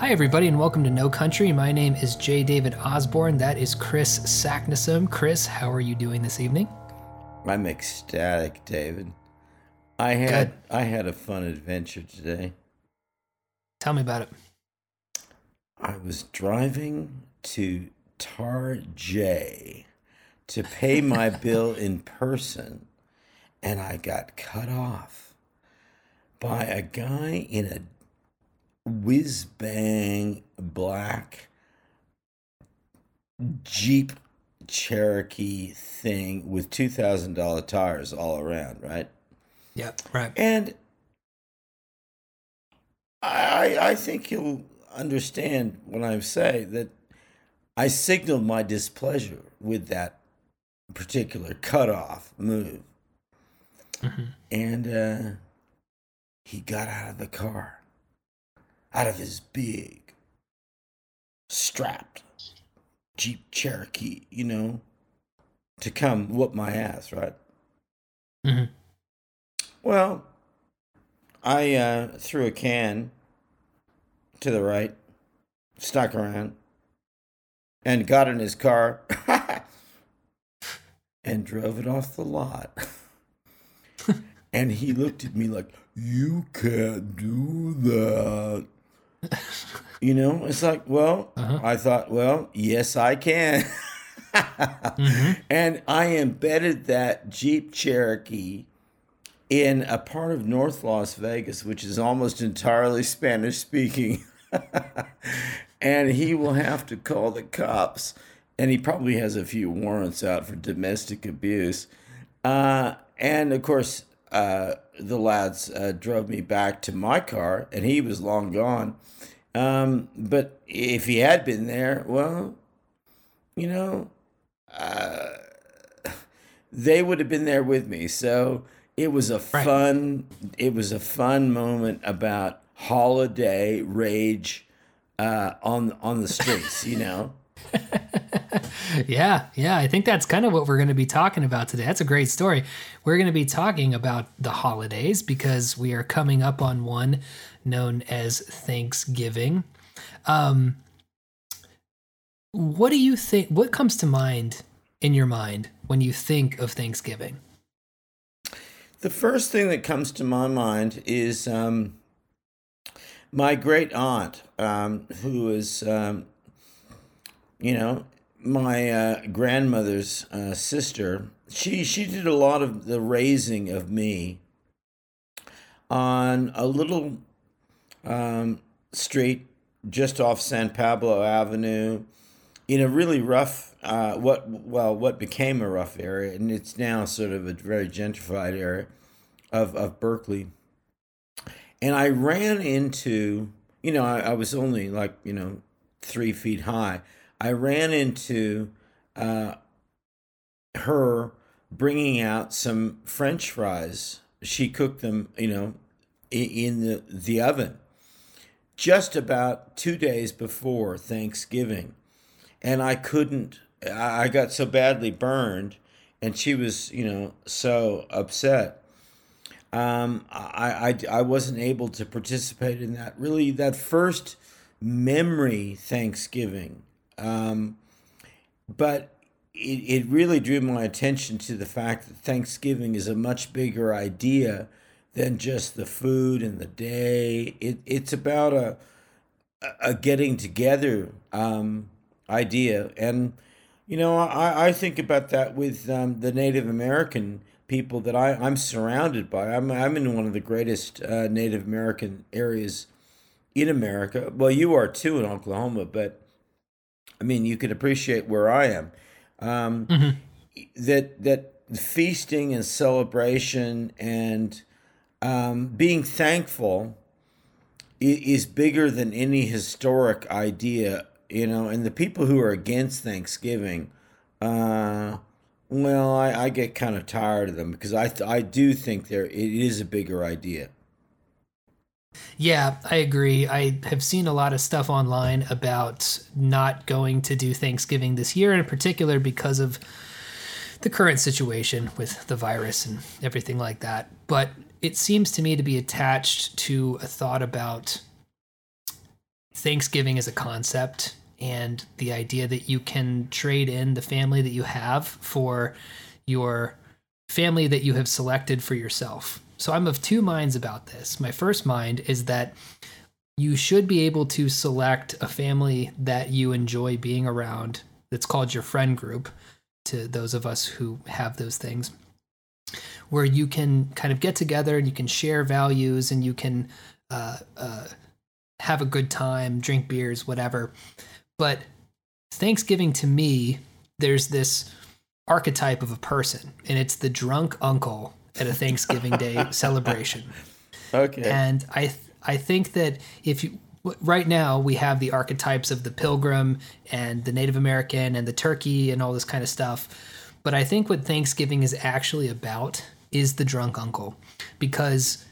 Hi, everybody, and welcome to No Country. My name is J. David Osborne. That is Kris Saknussemm. Kris, how are you doing this evening? I'm ecstatic, David. I had Good. I had a fun adventure today. Tell me about it. I was driving to Tar J to pay my bill in person, and I got cut off by a guy in a whiz bang black Jeep Cherokee thing with two thousand dollar tires all around, right? Yep, right. And I I think you'll understand when I say that I signaled my displeasure with that particular cutoff move. Mm-hmm. And uh, he got out of the car, out of his big, strapped Jeep Cherokee, you know, to come whoop my ass, right? Mm-hmm. Well, I uh, threw a can to the right, stuck around, and got in his car and drove it off the lot. and he looked at me like, You can't do that. You know, it's like, well, uh-huh. I thought, well, yes, I can. mm-hmm. And I embedded that Jeep Cherokee in a part of North Las Vegas, which is almost entirely Spanish speaking. and he will have to call the cops. And he probably has a few warrants out for domestic abuse. Uh, and of course, uh, the lads uh, drove me back to my car, and he was long gone. Um, but if he had been there, well, you know, uh, they would have been there with me. So it was a right. fun. It was a fun moment about holiday rage uh, on on the streets. You know. yeah, yeah. I think that's kind of what we're going to be talking about today. That's a great story. We're going to be talking about the holidays because we are coming up on one known as Thanksgiving. Um, what do you think? What comes to mind in your mind when you think of Thanksgiving? The first thing that comes to my mind is um, my great aunt, um, who is, um, you know, my uh, grandmother's uh, sister. She she did a lot of the raising of me on a little um, street just off San Pablo Avenue, in a really rough, uh, what well, what became a rough area, and it's now sort of a very gentrified area of of Berkeley. And I ran into, you know, I, I was only like you know three feet high. I ran into uh, her bringing out some French fries. She cooked them, you know, in the the oven just about two days before Thanksgiving. And I couldn't, I got so badly burned, and she was, you know, so upset. Um, I, I, I wasn't able to participate in that. Really, that first memory Thanksgiving. Um, but it, it really drew my attention to the fact that Thanksgiving is a much bigger idea than just the food and the day. It, it's about a, a getting together um, idea. And, you know, I, I think about that with um, the Native American people that I, I'm surrounded by. I'm, I'm in one of the greatest uh, Native American areas in America. Well, you are too in Oklahoma, but I mean, you can appreciate where I am. Um, mm-hmm. That that feasting and celebration and um, being thankful is bigger than any historic idea, you know. And the people who are against Thanksgiving, uh, well, I, I get kind of tired of them because I I do think there it is a bigger idea. Yeah, I agree. I have seen a lot of stuff online about not going to do Thanksgiving this year, in particular because of the current situation with the virus and everything like that. But it seems to me to be attached to a thought about Thanksgiving as a concept and the idea that you can trade in the family that you have for your family that you have selected for yourself. So I'm of two minds about this. My first mind is that you should be able to select a family that you enjoy being around that's called your friend group to those of us who have those things where you can kind of get together and you can share values and you can uh, uh, have a good time, drink beers, whatever. But Thanksgiving to me, there's this archetype of a person, and it's the drunk uncle at a Thanksgiving Day celebration. Okay. And I th- I think that if you right now we have the archetypes of the pilgrim and the Native American and the turkey and all this kind of stuff, but I think what Thanksgiving is actually about is the drunk uncle because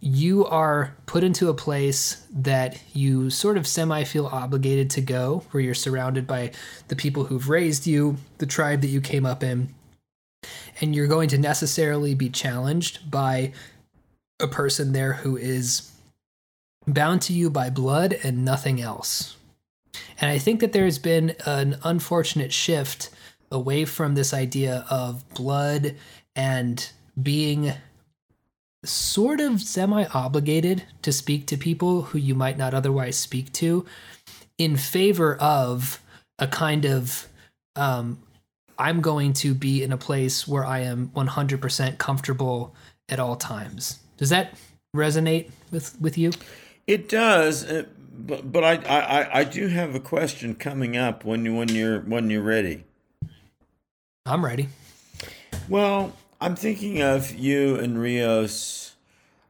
you are put into a place that you sort of semi feel obligated to go, where you're surrounded by the people who've raised you, the tribe that you came up in, and you're going to necessarily be challenged by a person there who is bound to you by blood and nothing else. And I think that there has been an unfortunate shift away from this idea of blood and being sort of semi obligated to speak to people who you might not otherwise speak to in favor of a kind of um, I'm going to be in a place where I am 100% comfortable at all times. Does that resonate with, with you? It does, uh, but but I, I I do have a question coming up when you when you're when you're ready. I'm ready. Well, I'm thinking of you and Rios,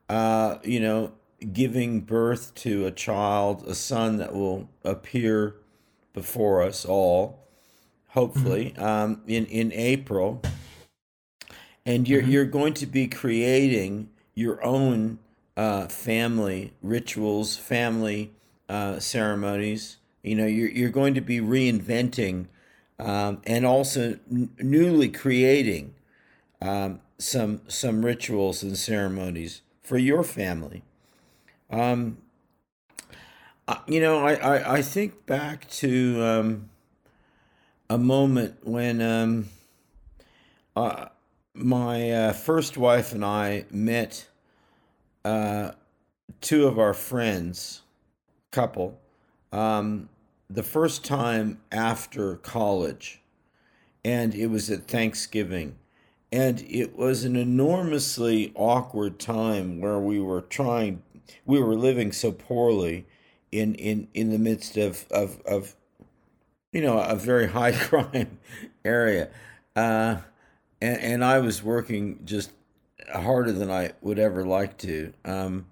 uh, you know, giving birth to a child, a son that will appear before us all, hopefully, mm-hmm. um, in in April. And you're mm-hmm. you're going to be creating your own uh, family rituals, family uh, ceremonies. You know, you're you're going to be reinventing um, and also n- newly creating um, some some rituals and ceremonies for your family. Um, you know, I, I, I think back to um, a moment when um, uh, my uh, first wife and I met uh, two of our friends, couple, um, the first time after college, and it was at Thanksgiving. And it was an enormously awkward time where we were trying, we were living so poorly in, in, in the midst of, of, of, you know, a very high crime area. Uh, and, and I was working just harder than I would ever like to. Um,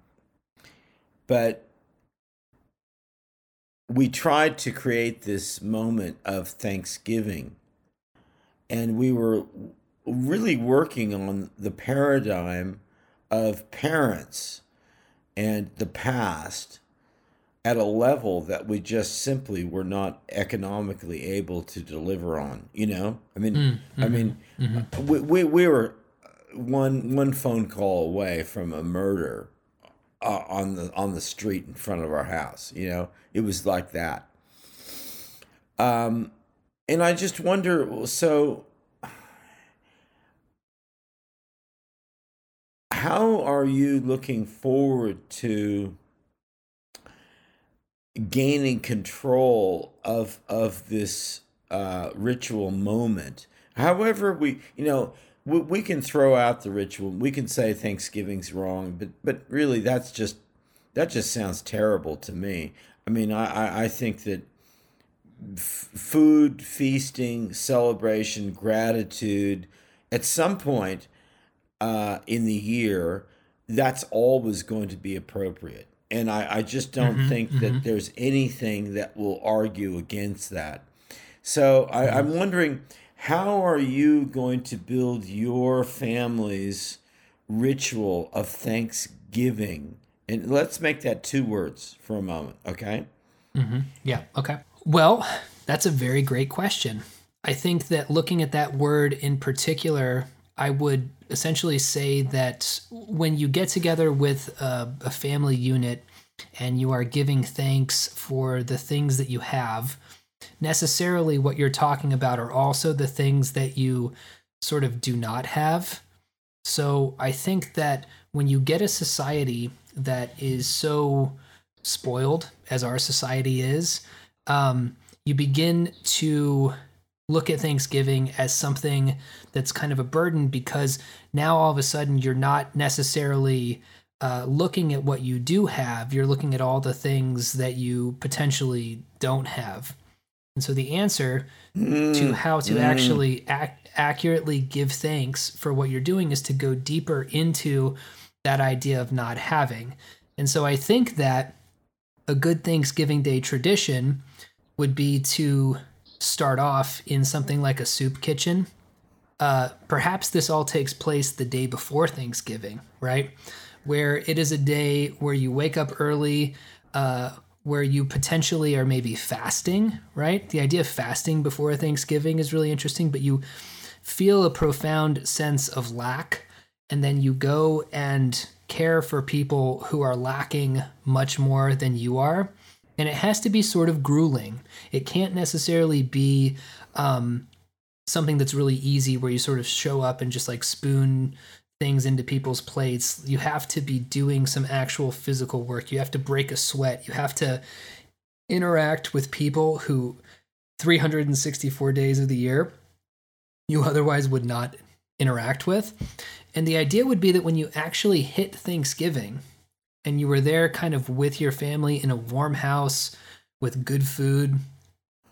but we tried to create this moment of Thanksgiving, and we were really working on the paradigm of parents and the past at a level that we just simply were not economically able to deliver on you know i mean mm-hmm. i mean mm-hmm. we, we, we were one one phone call away from a murder uh, on the on the street in front of our house. You know, it was like that. Um, and I just wonder. So, how are you looking forward to gaining control of of this uh, ritual moment? However, we you know we, we can throw out the ritual. We can say Thanksgiving's wrong, but but really that's just that just sounds terrible to me. I mean, I I, think that f- food, feasting, celebration, gratitude, at some point uh, in the year, that's always going to be appropriate. And I, I just don't mm-hmm, think mm-hmm. that there's anything that will argue against that. So I, mm-hmm. I'm wondering how are you going to build your family's ritual of Thanksgiving? And let's make that two words for a moment, okay? Mm-hmm. Yeah, okay. Well, that's a very great question. I think that looking at that word in particular, I would essentially say that when you get together with a, a family unit, and you are giving thanks for the things that you have, necessarily what you're talking about are also the things that you sort of do not have. So I think that when you get a society that is so spoiled as our society is, um, you begin to look at Thanksgiving as something that's kind of a burden because now all of a sudden you're not necessarily uh, looking at what you do have, you're looking at all the things that you potentially don't have. And so the answer mm, to how to mm. actually ac- accurately give thanks for what you're doing is to go deeper into that idea of not having. And so I think that a good Thanksgiving Day tradition would be to start off in something like a soup kitchen. Uh, perhaps this all takes place the day before Thanksgiving, right? Where it is a day where you wake up early, uh, where you potentially are maybe fasting, right? The idea of fasting before Thanksgiving is really interesting, but you feel a profound sense of lack, and then you go and care for people who are lacking much more than you are and it has to be sort of grueling. It can't necessarily be um, something that's really easy where you sort of show up and just like spoon things into people's plates. You have to be doing some actual physical work. You have to break a sweat. You have to interact with people who 364 days of the year you otherwise would not interact with. And the idea would be that when you actually hit Thanksgiving, and you were there kind of with your family in a warm house with good food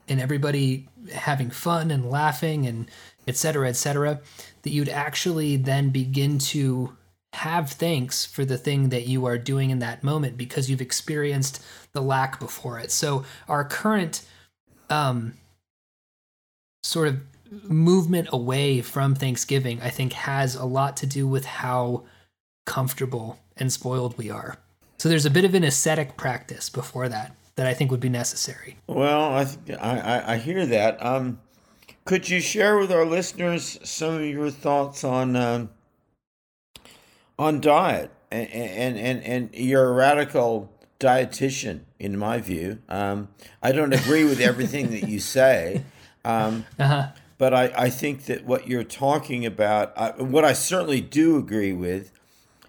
and everybody having fun and laughing and et cetera, et cetera, that you'd actually then begin to have thanks for the thing that you are doing in that moment because you've experienced the lack before it. So our current um, sort of movement away from Thanksgiving, I think, has a lot to do with how comfortable and spoiled we are. So there's a bit of an ascetic practice before that that I think would be necessary. Well, I I, I hear that. Um, could you share with our listeners some of your thoughts on um, on diet and, and and and you're a radical dietitian in my view. Um, I don't agree with everything that you say. Um, uh-huh. But I, I think that what you're talking about, I, what I certainly do agree with,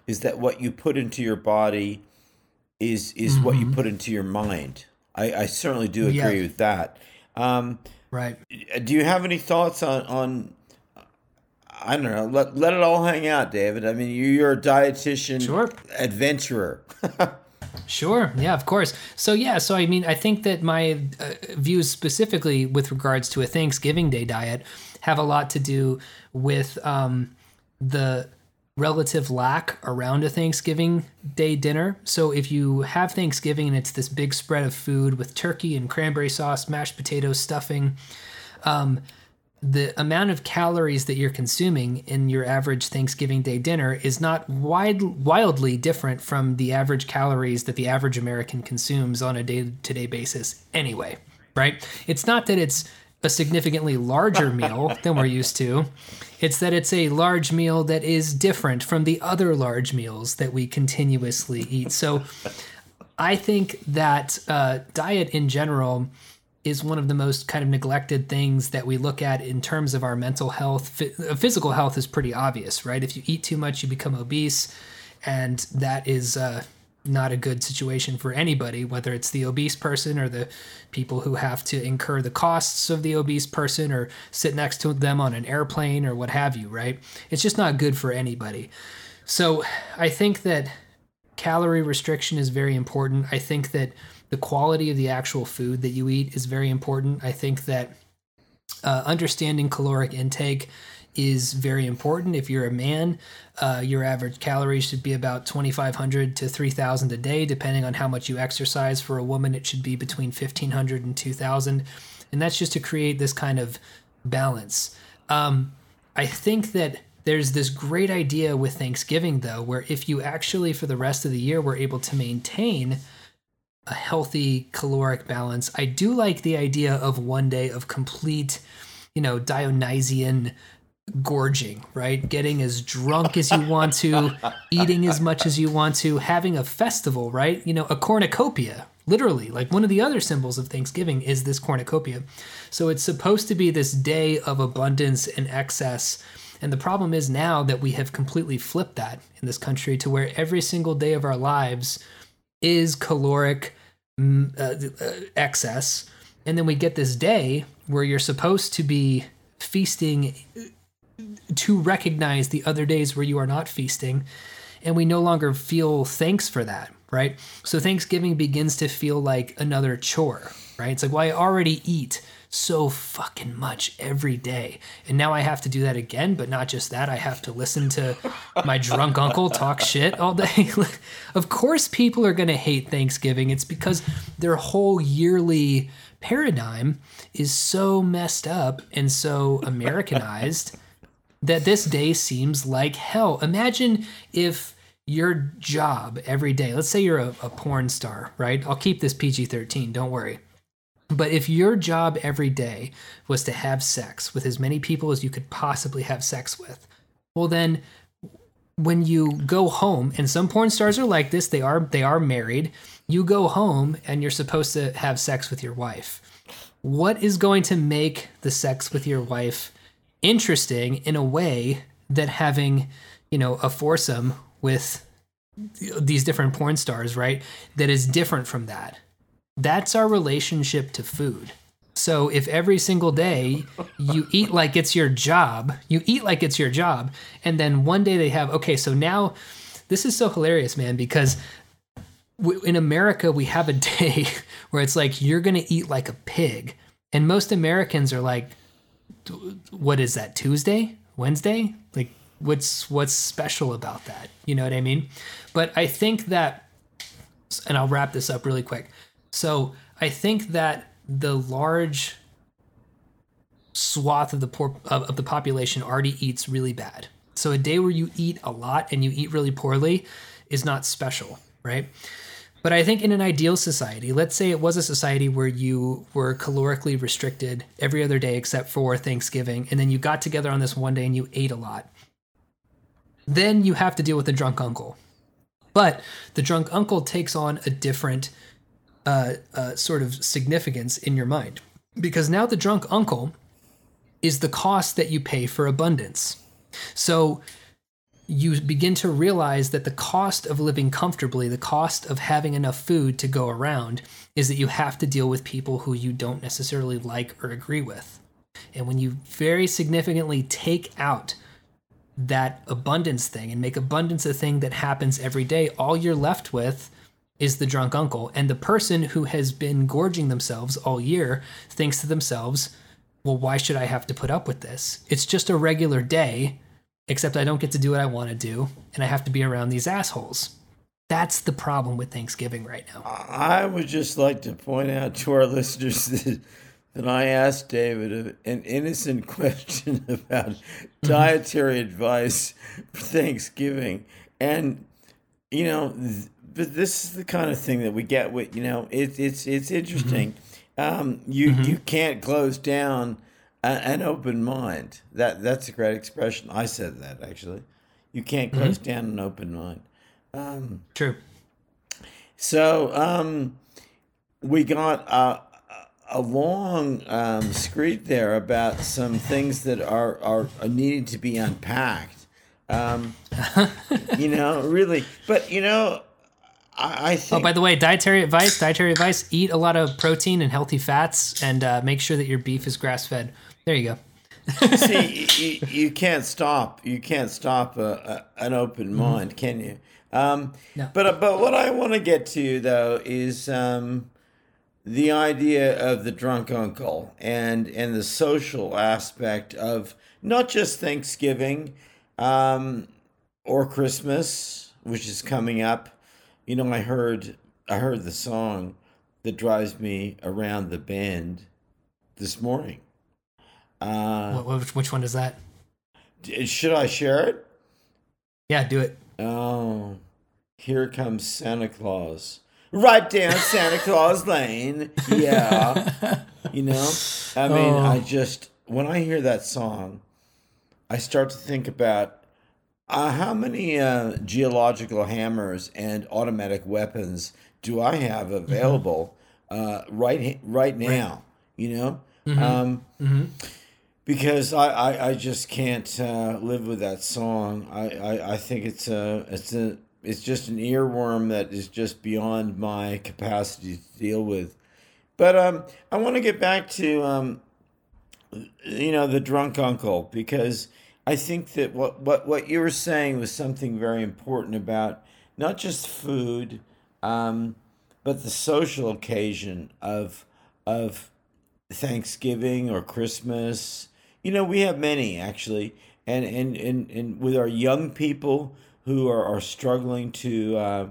is that what you put into your body is is mm-hmm. what you mm-hmm. put into your mind. I, I certainly do agree yeah. with that. Um, right. Do you have any thoughts on on? I don't know. Let let it all hang out, David. I mean, you're a dietitian, sure. adventurer. Sure. Yeah, of course. So yeah, so I mean, I think that my uh, views specifically with regards to a Thanksgiving Day diet have a lot to do with um, the relative lack around a Thanksgiving Day dinner. So if you have Thanksgiving and it's this big spread of food with turkey and cranberry sauce, mashed potatoes, stuffing, um, the amount of calories that you're consuming in your average Thanksgiving Day dinner is not wide, wildly different from the average calories that the average American consumes on a day to day basis anyway, right? It's not that it's a significantly larger meal than we're used to. It's that it's a large meal that is different from the other large meals that we continuously eat. So I think that uh, diet in general is one of the most kind of neglected things that we look at in terms of our mental health. Uh, physical health is pretty obvious, right? If you eat too much, you become obese, and that is uh, not a good situation for anybody, whether it's the obese person or the people who have to incur the costs of the obese person or sit next to them on an airplane or what have you, right? It's just not good for anybody. So I think that calorie restriction is very important. I think that the quality of the actual food that you eat is very important. I think that uh, understanding caloric intake is very important. If you're a man, uh, your average calories should be about 2,500 to 3,000 a day, depending on how much you exercise. For a woman, it should be between 1,500 and 2,000. And that's just to create this kind of balance. Um, I think that there's this great idea with Thanksgiving, though, where if you actually, for the rest of the year, were able to maintain a healthy caloric balance. I do like the idea of one day of complete, you know, Dionysian gorging, right? Getting as drunk as you want to, eating as much as you want to, having a festival, right? You know, a cornucopia, literally. Like one of the other symbols of Thanksgiving is this cornucopia. So it's supposed to be this day of abundance and excess. And the problem is now that we have completely flipped that in this country to where every single day of our lives is caloric mm, uh, uh, excess. And then we get this day where you're supposed to be feasting to recognize the other days where you are not feasting and we no longer feel thanks for that right? So thanksgiving begins to feel like another chore right? It's like well i already eat so fucking much every day and now i have to do that again but not just that i have to listen to my drunk uncle talk shit all day. Of course people are going to hate thanksgiving. It's because their whole yearly paradigm is so messed up and so americanized that this day seems like hell. Imagine if your job every day, let's say you're a, a porn star, right? I'll keep this PG 13, don't worry. But if your job every day was to have sex with as many people as you could possibly have sex with, well, then when you go home, and some porn stars are like this, they are they are married. You go home and you're supposed to have sex with your wife. What is going to make the sex with your wife interesting in a way that having, you know, a foursome with these different porn stars, right? That is different from that. That's our relationship to food. So if every single day you eat like it's your job, you eat like it's your job, and then one day they have, okay, so now this is so hilarious, man, because in America, we have a day where it's like you're going to eat like a pig. And most Americans are like, what is that Tuesday, Wednesday? Like what's what's special about that? You know what I mean? But I think that and I'll wrap this up really quick. So, I think that the large swath of the poor of, of the population already eats really bad. So a day where you eat a lot and you eat really poorly is not special, right? But I think in an ideal society, let's say it was a society where you were calorically restricted every other day except for Thanksgiving, and then you got together on this one day and you ate a lot. Then you have to deal with the drunk uncle. But the drunk uncle takes on a different uh, uh, sort of significance in your mind. Because now the drunk uncle is the cost that you pay for abundance. So you begin to realize that the cost of living comfortably, the cost of having enough food to go around, is that you have to deal with people who you don't necessarily like or agree with. And when you very significantly take out that abundance thing and make abundance a thing that happens every day, all you're left with is the drunk uncle. And the person who has been gorging themselves all year thinks to themselves, well, why should I have to put up with this? It's just a regular day except I don't get to do what I want to do, and I have to be around these assholes. That's the problem with Thanksgiving right now. I would just like to point out to our listeners that, that I asked David an innocent question about dietary advice for Thanksgiving. And, you know, but this is the kind of thing that we get with, you know, it, it's, it's interesting. Mm-hmm. Um, you, mm-hmm. you can't close down an open mind. That that's a great expression. I said that actually. You can't mm-hmm. close mm-hmm. down an open mind. Um, True. So um, we got a, a long um, screed there about some things that are are, are needing to be unpacked. Um, you know, really, but you know, I, think. Oh, by the way, dietary advice. Dietary advice: eat a lot of protein and healthy fats, and uh, make sure that your beef is grass fed. There you go. See, you, you, can't stop. You can't stop a, a, an open mm-hmm. mind, can you? Um, no. But but what I want to get to though is um, the idea of the drunk uncle and and the social aspect of not just Thanksgiving um, or Christmas, which is coming up. You know, I heard I heard the song that drives me around the bend this morning. Uh, which, which one is that? Should I share it? Yeah, do it. Oh, here comes Santa Claus. Right down Santa Claus Lane. Yeah. you know? I mean, oh. I just, when I hear that song, I start to think about uh, how many uh, geological hammers and automatic weapons do I have Mm-hmm. available uh, right right now? You know, Mm-hmm. um, because I, I, I just can't uh, live with that song. I, I, I think it's a it's a it's just an earworm that is just beyond my capacity to deal with. But um, I want to get back to um, you know the drunk uncle because I think that what what what you were saying was something very important about not just food, um, but the social occasion of of Thanksgiving or Christmas. You know, we have many actually, and and and, and with our young people who are, are struggling to uh,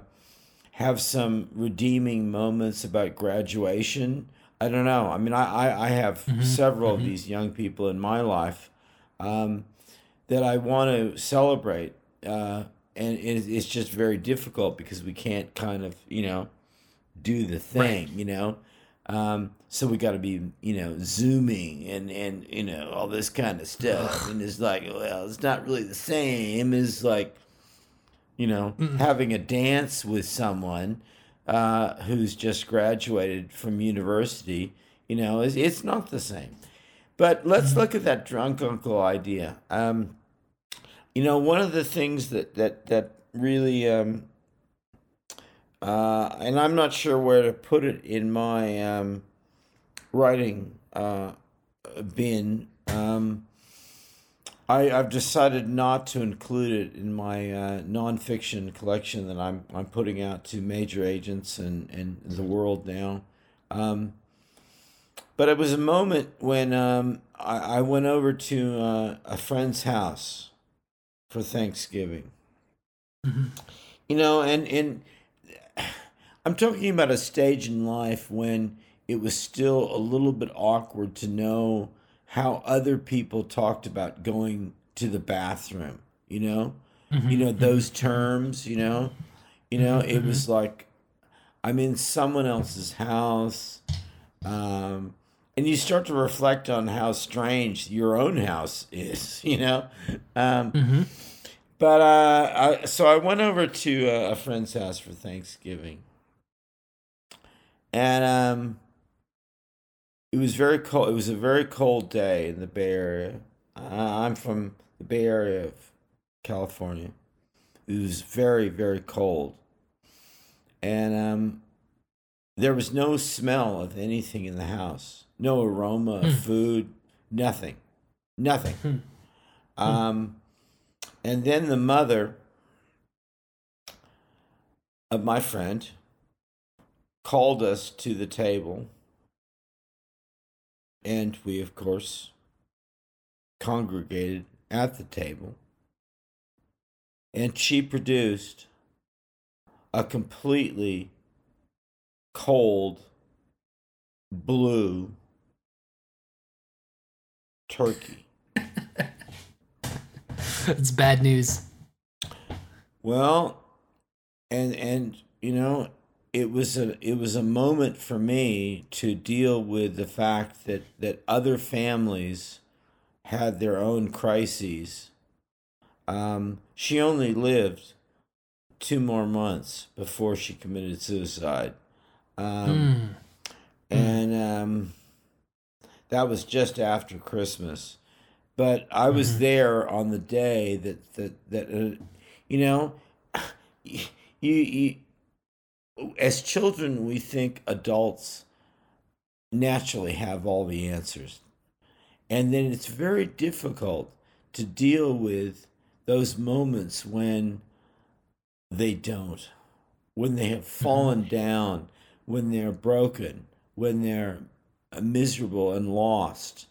have some redeeming moments about graduation. I don't know. I mean, I I, I have several of these young people in my life um, that I want to celebrate, uh, and it, it's just very difficult because we can't kind of you know do the thing, you know. Um, so we got to be, you know, zooming and and you know all this kind of stuff, and it's like, well, it's not really the same as like, you know, having a dance with someone uh, who's just graduated from university. You know, it's, it's not the same. But let's look at that drunk uncle idea. Um, you know, one of the things that that that really um, uh, and I'm not sure where to put it in my um, writing uh, bin. Um, I, I've decided not to include it in my uh, nonfiction collection that I'm I'm putting out to major agents and, and the world now. Um, but it was a moment when um, I, I went over to uh, a friend's house for Thanksgiving. You know, and and I'm talking about a stage in life when it was still a little bit awkward to know how other people talked about going to the bathroom, you know? You know, those terms, you know? You know, it was like I'm in someone else's house. Um, and you start to reflect on how strange your own house is, you know? Um, But uh, I, so I went over to a friend's house for Thanksgiving, and um, it was very cold. It was a very cold day in the Bay Area. Uh, I'm from the Bay Area of California. It was very very cold, and um, there was no smell of anything in the house. No aroma of food. Nothing. Nothing. Um, and then the mother of my friend called us to the table. And we, of course, congregated at the table. And she produced a completely cold, blue turkey. it's bad news. Well, and and you know, it was a it was a moment for me to deal with the fact that that other families had their own crises. Um, she only lived two more months before she committed suicide, um, and um, that was just after Christmas. But I was there on the day that that that uh, you know you, you as children we think adults naturally have all the answers. And then it's very difficult to deal with those moments when they don't when they have fallen down when they're broken when they're miserable and lost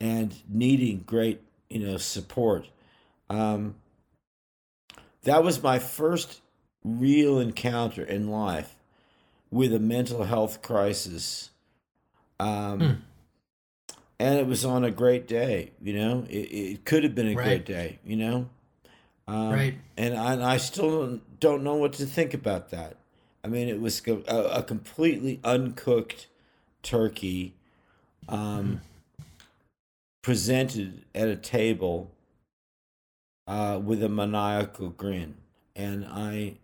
and needing great you know support. Um, that was my first real encounter in life with a mental health crisis. Um, And it was on a great day, you know. It, it could have been a Right. great day, you know. Um, Right. And I, and I still don't, know what to think about that. I mean, it was a, a completely uncooked turkey um, presented at a table uh, with a maniacal grin, and I,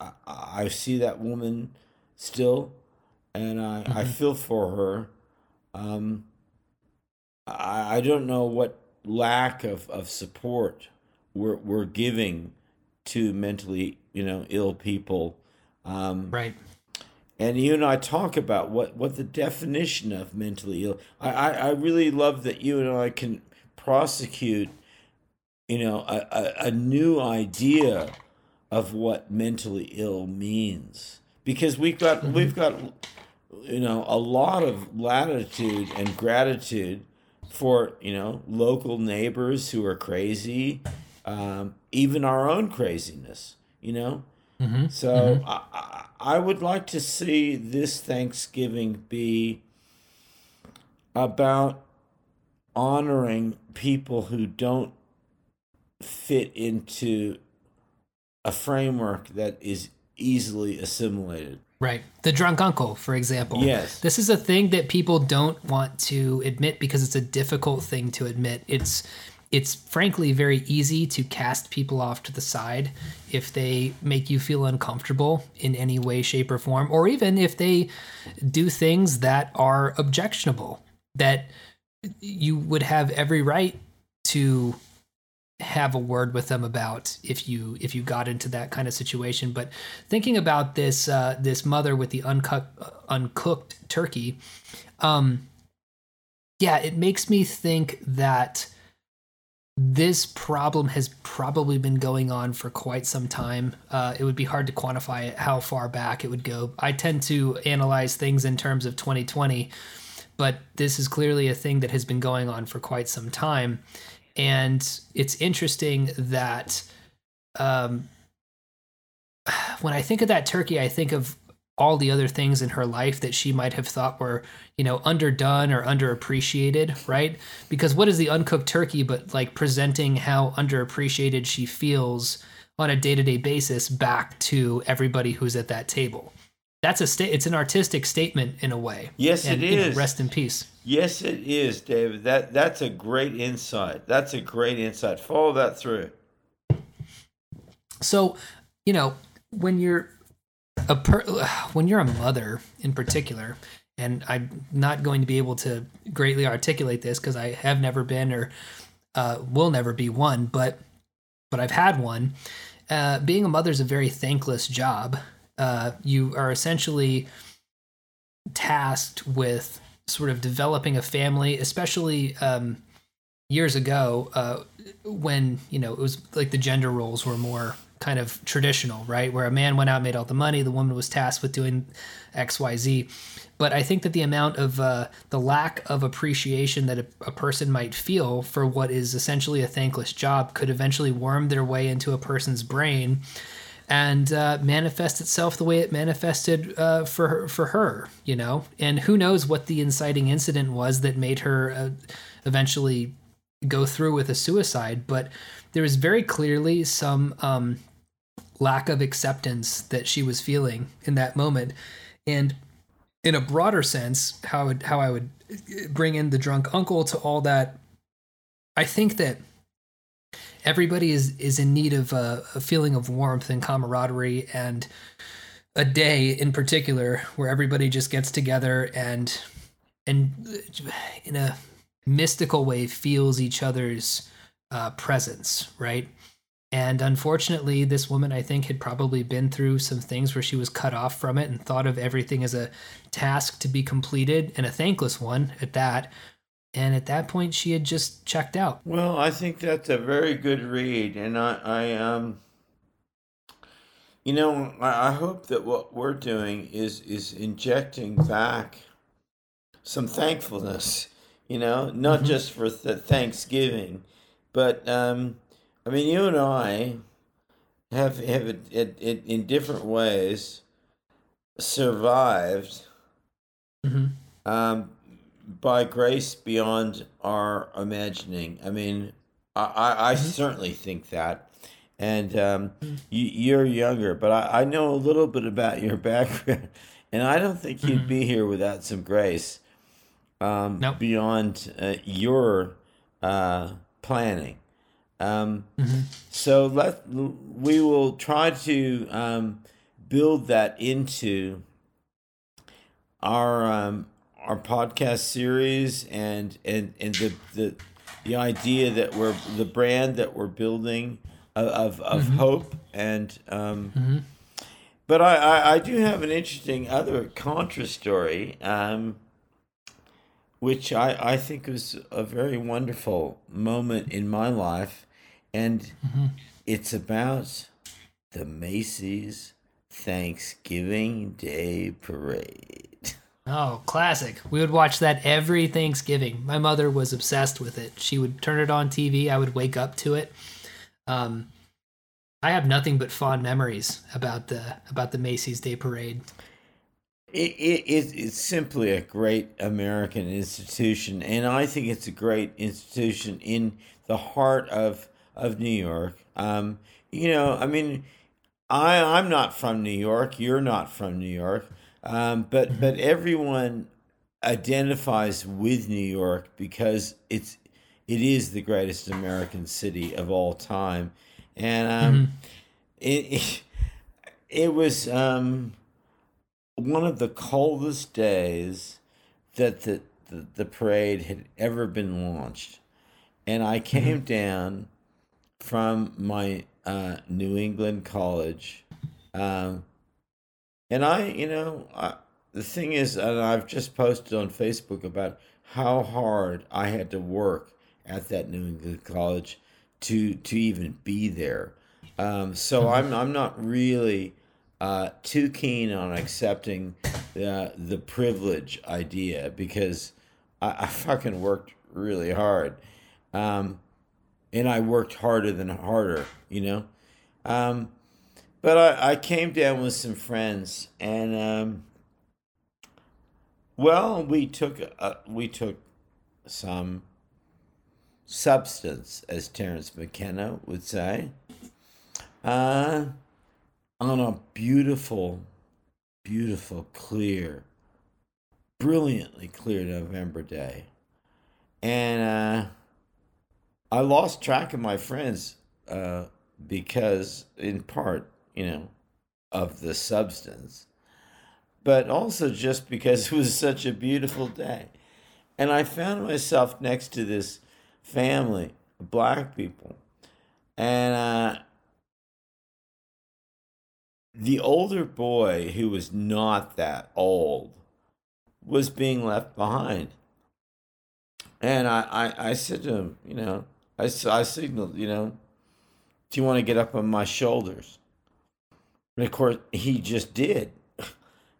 I, I see that woman still, and I, mm-hmm. I feel for her. Um, I, I don't know what lack of, of support we're, we're giving to mentally you know ill people. Um, right. And you and I talk about what, what the definition of mentally ill. I, I, I really love that you and I can prosecute, you know, a, a, a new idea of what mentally ill means because we've got we've got you know a lot of latitude and gratitude for you know local neighbors who are crazy um, even our own craziness you know mm-hmm. so mm-hmm. I, I would like to see this thanksgiving be about honoring people who don't fit into a framework that is easily assimilated Right. The drunk uncle, for example. Yes. This is a thing that people don't want to admit because it's a difficult thing to admit. It's it's frankly very easy to cast people off to the side if they make you feel uncomfortable in any way shape or form or even if they do things that are objectionable that you would have every right to have a word with them about if you if you got into that kind of situation. But thinking about this uh, this mother with the uh, uncooked turkey, um, yeah, it makes me think that this problem has probably been going on for quite some time. Uh, it would be hard to quantify it, how far back it would go. I tend to analyze things in terms of 2020, but this is clearly a thing that has been going on for quite some time. And it's interesting that um, when I think of that turkey, I think of all the other things in her life that she might have thought were, you know, underdone or underappreciated, right? Because what is the uncooked turkey but like presenting how underappreciated she feels on a day-to-day basis back to everybody who's at that table. That's a sta- it's an artistic statement in a way. Yes, and, it is. Know, rest in peace. Yes, it is, David. That that's a great insight. That's a great insight. Follow that through. So, you know, when you're a per- when you're a mother in particular, and I'm not going to be able to greatly articulate this because I have never been or uh, will never be one, but but I've had one. Uh, being a mother is a very thankless job. Uh, you are essentially tasked with sort of developing a family, especially um, years ago uh, when you know it was like the gender roles were more kind of traditional, right? Where a man went out made all the money, the woman was tasked with doing X, Y, Z. But I think that the amount of uh, the lack of appreciation that a, a, person might feel for what is essentially a thankless job could eventually worm their way into a person's brain and uh, manifest itself the way it manifested uh, for her, for her, you know. And who knows what the inciting incident was that made her uh, eventually go through with a suicide, but there was very clearly some um, lack of acceptance that she was feeling in that moment, and in a broader sense, how how I would bring in the drunk uncle to all that. I think that everybody is is in need of a, a feeling of warmth and camaraderie and a day in particular where everybody just gets together and and in a mystical way feels each other's uh, presence, right? And unfortunately, this woman, I think, had probably been through some things where she was cut off from it and thought of everything as a task to be completed and a thankless one at that, and at that point she had just checked out well i think that's a very good read and i i um you know i, I hope that what we're doing is is injecting back some thankfulness you know not mm-hmm. just for the thanksgiving but um i mean you and i have have it, it, it in different ways survived mm-hmm. um by grace beyond our imagining. I mean, I, I, I mm-hmm. certainly think that. And um, mm-hmm. you, are younger, but I, I know a little bit about your background, and I don't think you'd mm-hmm. be here without some grace um, nope. beyond uh, your uh, planning. Um, mm-hmm. So let we will try to um, build that into our um, our podcast series and and and the the the idea that we're the brand that we're building of of, of mm-hmm. hope and um, mm-hmm. but I, I, I do have an interesting other contra story um, which I I think was a very wonderful moment in my life and mm-hmm. it's about the Macy's Thanksgiving Day Parade. Oh, classic. We would watch that every Thanksgiving. My mother was obsessed with it. She would turn it on TV. I would wake up to it. Um, I have nothing but fond memories about the about the Macy's Day Parade. It, it, it's simply a great American institution, and I think it's a great institution in the heart of of New York. Um, you know, I mean, I I'm not from New York. You're not from New York. Um, but mm-hmm. but everyone identifies with New York because it's it is the greatest American city of all time, and um, mm-hmm. it, it, was um, one of the coldest days that the, the, the parade had ever been launched, and I mm-hmm. came mm-hmm. down from my uh, New England college. Um, and I, you know, I, the thing is, and I've just posted on Facebook about how hard I had to work at that New England college to to even be there. Um, so mm-hmm. I'm I'm not really uh, too keen on accepting the the privilege idea because I, I fucking worked really hard, um, and I worked harder than harder, you know. Um, but I, I came down with some friends, and um, well, we took uh, we took some substance, as Terence McKenna would say, uh, on a beautiful, beautiful, clear, brilliantly clear November day, and uh, I lost track of my friends uh, because, in part, you know, of the substance, but also just because it was such a beautiful day. And I found myself next to this family of black people. And uh, the older boy, who was not that old, was being left behind. And I, I, I said to him, you know, I, I signaled, you know, do you want to get up on my shoulders? And of course, he just did.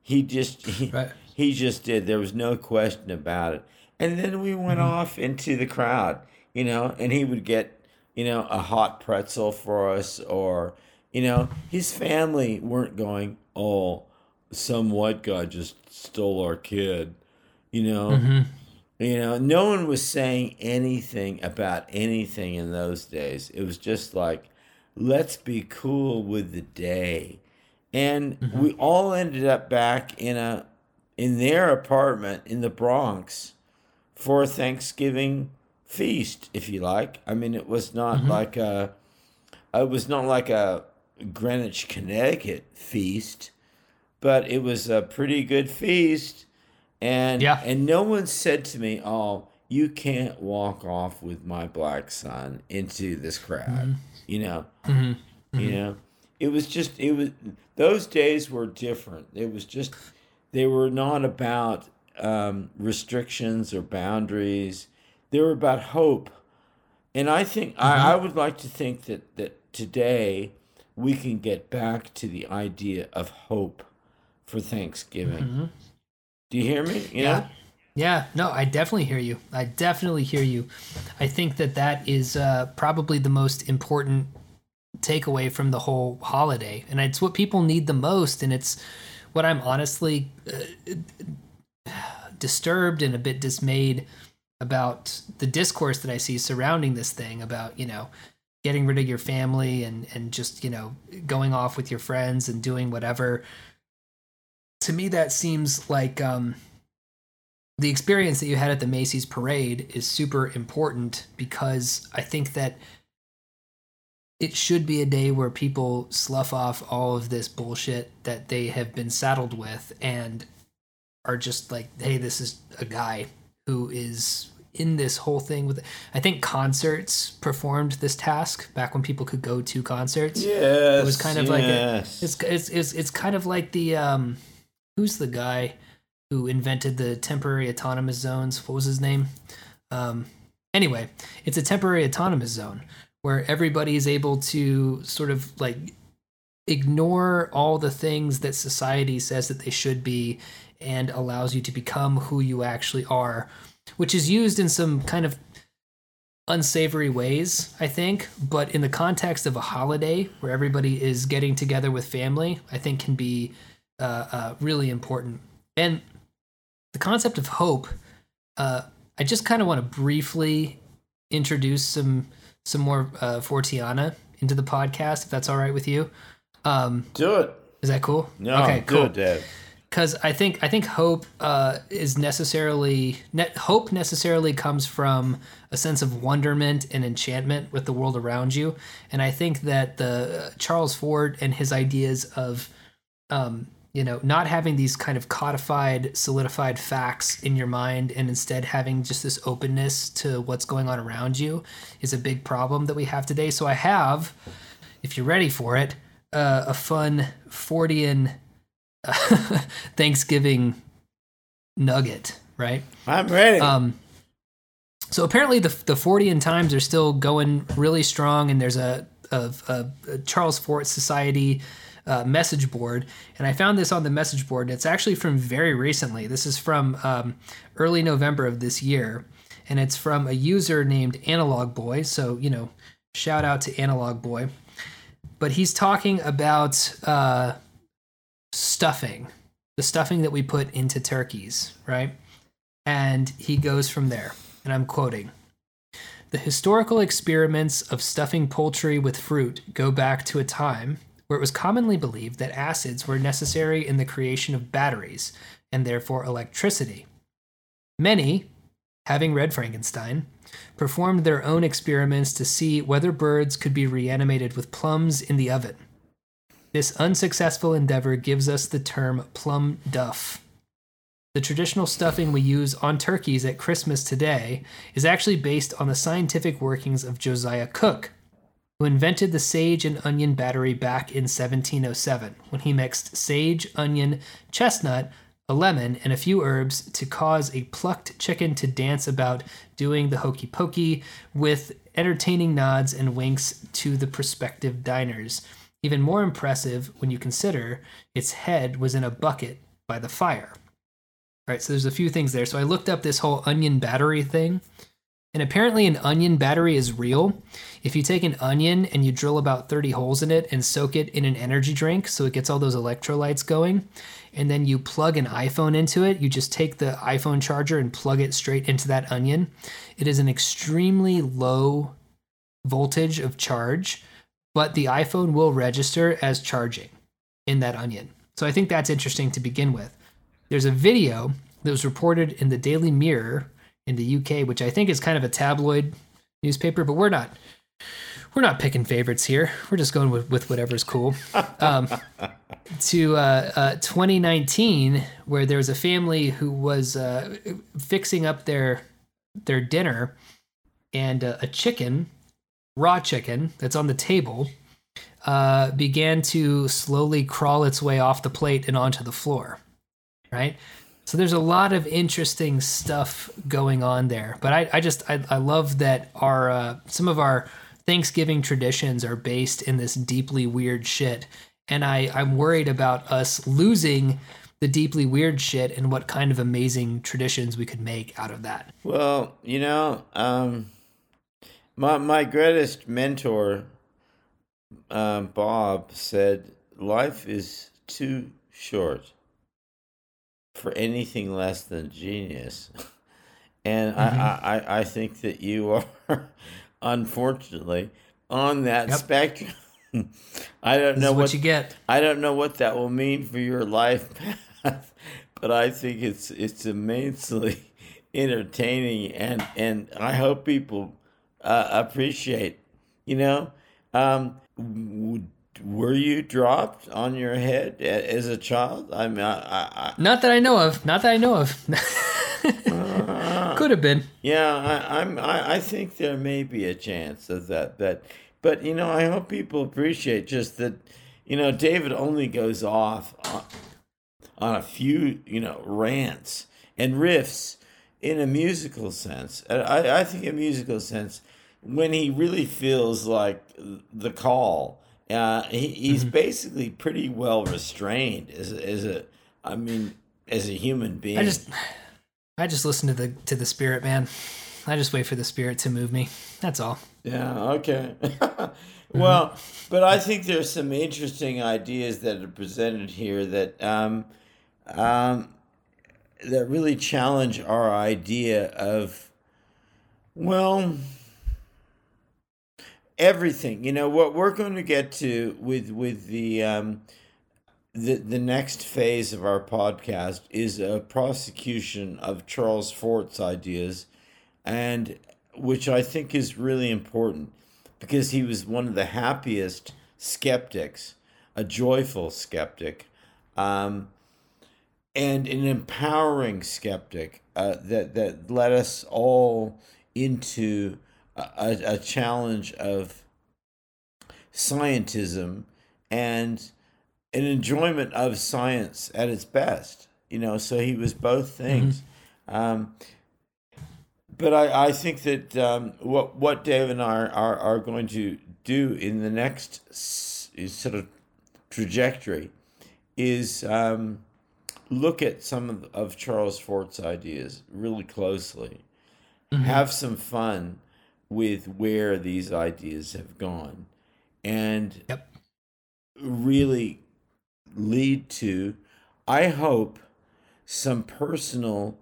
He just he, right. he just did. There was no question about it. And then we went mm-hmm. off into the crowd, you know, and he would get, you know, a hot pretzel for us, or you know, his family weren't going, oh, some white guy just stole our kid, you know. Mm-hmm. You know, no one was saying anything about anything in those days. It was just like, let's be cool with the day and mm-hmm. we all ended up back in a in their apartment in the Bronx for a Thanksgiving feast, if you like. I mean, it was not mm-hmm. like a it was not like a Greenwich, Connecticut feast, but it was a pretty good feast. And yeah. and no one said to me, "Oh, you can't walk off with my black son into this crowd." Mm-hmm. You know. Mm-hmm. You know it was just it was those days were different. It was just they were not about um, restrictions or boundaries. They were about hope, and I think mm-hmm. I, I would like to think that that today we can get back to the idea of hope for Thanksgiving. Mm-hmm. Do you hear me? You yeah. Know? Yeah, no, I definitely hear you. I definitely hear you. I think that that is uh, probably the most important takeaway from the whole holiday. And it's what people need the most. And it's what I'm honestly uh, disturbed and a bit dismayed about the discourse that I see surrounding this thing about, you know, getting rid of your family and, and just, you know, going off with your friends and doing whatever. To me, that seems like um, the experience that you had at the Macy's parade is super important because I think that it should be a day where people slough off all of this bullshit that they have been saddled with and are just like, hey, this is a guy who is in this whole thing with I think concerts performed this task back when people could go to concerts. Yes, It was kind of like a, it's, it's it's it's kind of like the um who's the guy who invented the temporary autonomous zones? What was his name? Um anyway, it's a temporary autonomous zone where everybody is able to sort of like ignore all the things that society says that they should be and allows you to become who you actually are, which is used in some kind of unsavory ways, I think, but in the context of a holiday where everybody is getting together with family, I think can be uh, uh, really important. And the concept of hope, uh, I just kind of want to briefly introduce some some more uh, Forteana into the podcast, if that's all right with you. Um, do it. is that cool? No, okay, cool Dave. because I think I think hope uh, is necessarily net, hope necessarily comes from a sense of wonderment and enchantment with the world around you, and I think that the uh, Charles Fort and his ideas of um, you know not having these kind of codified, solidified facts in your mind, and instead having just this openness to what's going on around you is a big problem that we have today. So I have, if you're ready for it, uh, a fun Fortean Thanksgiving nugget, right? I'm ready. Um, so apparently the the Fortean Times are still going really strong, and there's a, a, a, a Charles Fort Society uh, message board, and I found this on the message board. And it's actually from very recently. This is from um, early November of this year, and it's from a user named Analog Boy. So you know, shout out to Analog Boy. But he's talking about uh, stuffing, the stuffing that we put into turkeys, right? And he goes from there, and I'm quoting The historical experiments of stuffing poultry with fruit go back to a time where it was commonly believed that acids were necessary in the creation of batteries and therefore electricity. Many, having read Frankenstein, performed their own experiments to see whether birds could be reanimated with plums in the oven. This unsuccessful endeavor gives us the term plum duff. The traditional stuffing we use on turkeys at Christmas today is actually based on the scientific workings of Josiah Cook, who invented the sage and onion battery back in 1707 when he mixed sage, onion, chestnut, a lemon, and a few herbs to cause a plucked chicken to dance about doing the hokey pokey with entertaining nods and winks to the prospective diners. Even more impressive when you consider its head was in a bucket by the fire. All right, so there's a few things there. So I looked up this whole onion battery thing, and apparently an onion battery is real. If you take an onion and you drill about 30 holes in it and soak it in an energy drink so it gets all those electrolytes going, and then you plug an iPhone into it, you just take the iPhone charger and plug it straight into that onion. It is an extremely low voltage of charge, but the iPhone will register as charging in that onion. So I think that's interesting to begin with. There's a video that was reported in the Daily Mirror in the UK, which I think is kind of a tabloid newspaper, but we're not we're not picking favorites here. We're just going with, with whatever's cool. Um, to uh, uh, 2019, where there was a family who was uh, fixing up their their dinner, and uh, a chicken, raw chicken, that's on the table, uh, began to slowly crawl its way off the plate and onto the floor. Right. So there's a lot of interesting stuff going on there. But I, I just I, I love that our uh, some of our Thanksgiving traditions are based in this deeply weird shit. And I, I'm worried about us losing the deeply weird shit and what kind of amazing traditions we could make out of that. Well, you know, um, my my greatest mentor, um, Bob, said life is too short for anything less than genius, and Mm-hmm. I, I I- think that you are, unfortunately, on that Yep. spectrum. I don't This know what, what you get. I don't know what that will mean for your life path, but I think it's it's immensely entertaining, and and I hope people uh, appreciate. You know, Um, were you dropped on your head as a child? I mean, I, I, Not that I know of. Not that I know of. Could have been. Yeah, I, I'm. I, I think there may be a chance of that. That, but you know, I hope people appreciate just that. You know, David only goes off on, on a few, you know, rants and riffs in a musical sense. I, I think a musical sense when he really feels like the call. Uh, he, he's basically pretty well restrained as a, as a. I mean, as a human being. I just I just listen to the to the spirit, man. I just wait for the spirit to move me. That's all. Yeah, okay. well, but I think there's some interesting ideas that are presented here that um, um, that really challenge our idea of well everything. You know what we're going to get to with with the um, the the next phase of our podcast is a prosecution of Charles Fort's ideas, and which I think is really important because he was one of the happiest skeptics, a joyful skeptic, um, and an empowering skeptic uh, that that led us all into a, a, challenge of scientism and an enjoyment of science at its best. You know, so he was both things. Um, but I, I think that um, what what Dave and I are, are, are going to do in the next s- sort of trajectory is um, look at some of, of Charles Fort's ideas really closely, have some fun with where these ideas have gone, and Yep. really lead to, I hope, some personal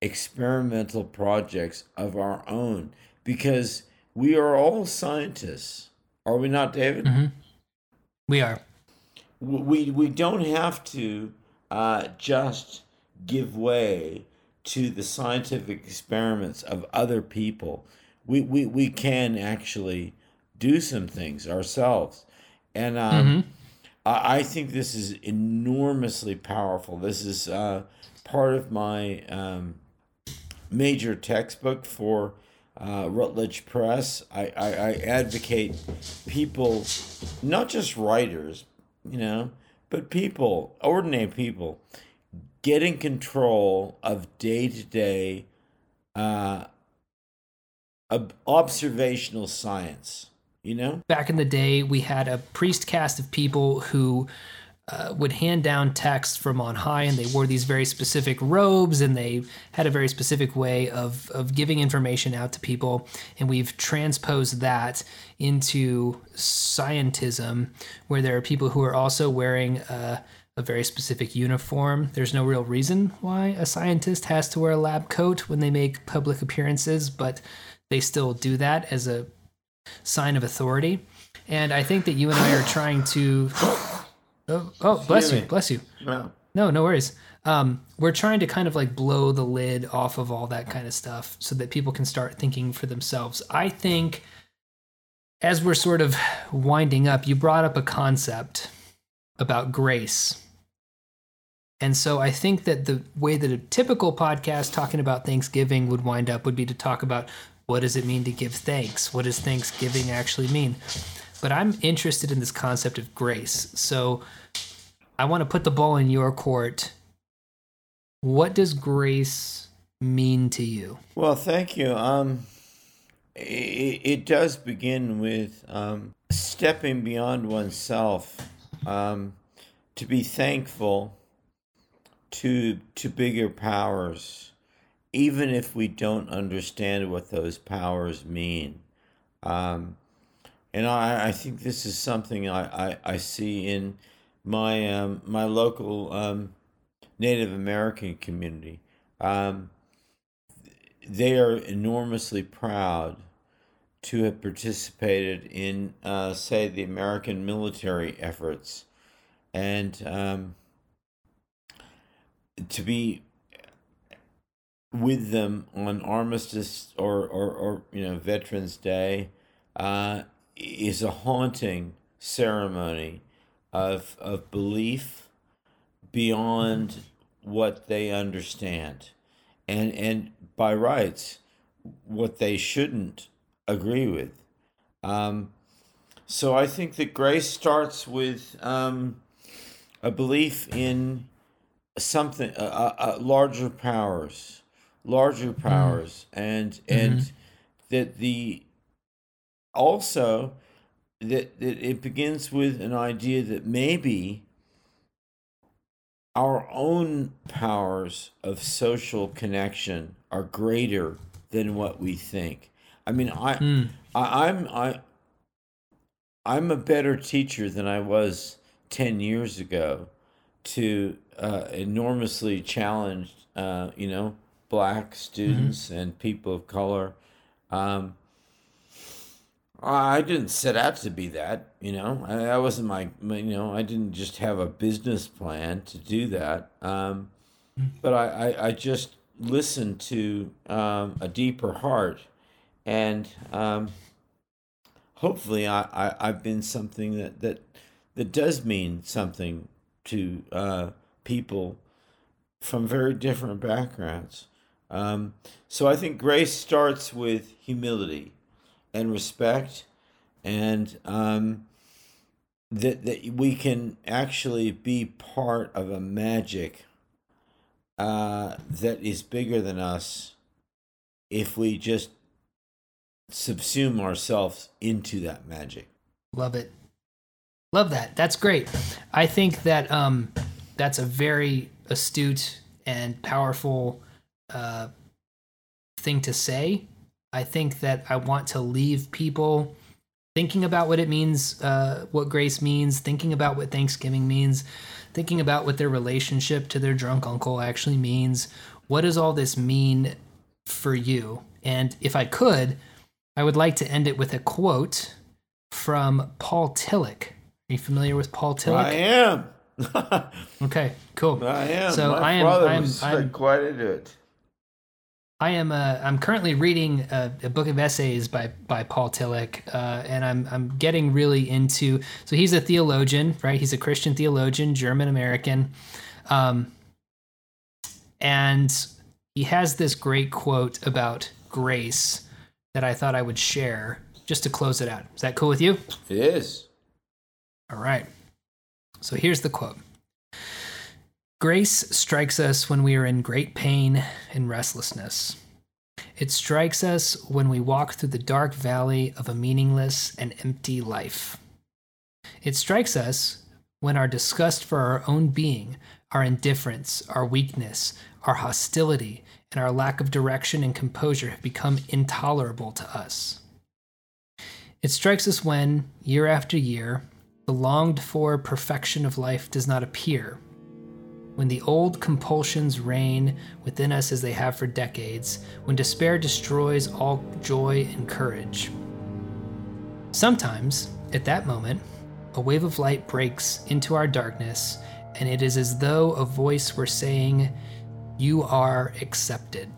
experimental projects of our own because we are all scientists, are we not, David? We are. we we don't have to uh, just give way to the scientific experiments of other people. We we, we can actually do some things ourselves, and um, I, I think this is enormously powerful. This is uh, part of my um, major textbook for uh, Routledge Press. I, I, I advocate people, not just writers, you know, but people, ordinary people, getting control of day to day observational science, you know? Back in the day, we had a priest cast of people who uh, would hand down texts from on high, and they wore these very specific robes, and they had a very specific way of of giving information out to people. And we've transposed that into scientism, where there are people who are also wearing a, a very specific uniform. There's no real reason why a scientist has to wear a lab coat when they make public appearances, but they still do that as a sign of authority. And I think that you and I are trying to. Oh, oh bless you, bless you. Well, No, no worries. Um, we're trying to kind of like blow the lid off of all that kind of stuff so that people can start thinking for themselves. I think as we're sort of winding up, you brought up a concept about grace. And so I think that the way that a typical podcast talking about Thanksgiving would wind up would be to talk about what does it mean to give thanks? What does Thanksgiving actually mean? But I'm interested in this concept of grace. So I want to put the ball in your court. What does grace mean to you? Well, thank you. Um, it, it does begin with um, stepping beyond oneself um, to be thankful to to bigger powers, even if we don't understand what those powers mean. Um, and I, I think this is something I, I, I see in my um, my local um, Native American community. Um, they are enormously proud to have participated in, uh, say, the American military efforts, and um, to be with them on Armistice or, or, or you know Veterans Day uh, is a haunting ceremony of of belief beyond what they understand. And and by rights what they shouldn't agree with. Um, so I think that grace starts with um, a belief in something, uh, uh, larger powers, larger mm-hmm. powers, mm. and mm-hmm. and that the also that, that it begins with an idea that maybe our own powers of social connection are greater than what we think. I mean, I, mm. I I'm I I'm a better teacher than I was ten years ago to uh, enormously challenge, uh, you know, black students mm-hmm. and people of color. Um, I didn't set out to be that, you know. I, that wasn't my, my, you know. I didn't just have a business plan to do that. Um, mm-hmm. but I, I, I, just listened to um, a deeper heart, and um, hopefully, I, I, I've been something that that that does mean something to uh, people from very different backgrounds. Um, so I think grace starts with humility and respect, and um, that that we can actually be part of a magic uh, that is bigger than us if we just subsume ourselves into that magic. Love it. Love that. That's great. I think that um, that's a very astute and powerful uh, thing to say. I think that I want to leave people thinking about what it means, uh, what grace means, thinking about what Thanksgiving means, thinking about what their relationship to their drunk uncle actually means. What does all this mean for you? And if I could, I would like to end it with a quote from Paul Tillich are you familiar with Paul Tillich? I am. okay, cool. I am. So My I am. I'm, was I'm, quite into it. I am. Uh, I'm currently reading a, a, book of essays by by Paul Tillich, uh, and I'm I'm getting really into. So he's a theologian, right? He's a Christian theologian, German American, um, and he has this great quote about grace that I thought I would share just to close it out. Is that cool with you? It is. All right. So here's the quote Grace strikes us when we are in great pain and restlessness. It strikes us when we walk through the dark valley of a meaningless and empty life. It strikes us when our disgust for our own being, our indifference, our weakness, our hostility, and our lack of direction and composure have become intolerable to us. It strikes us when, year after year, the longed for perfection of life does not appear. When the old compulsions reign within us as they have for decades, when despair destroys all joy and courage. Sometimes, at that moment, a wave of light breaks into our darkness, and it is as though a voice were saying, You are accepted.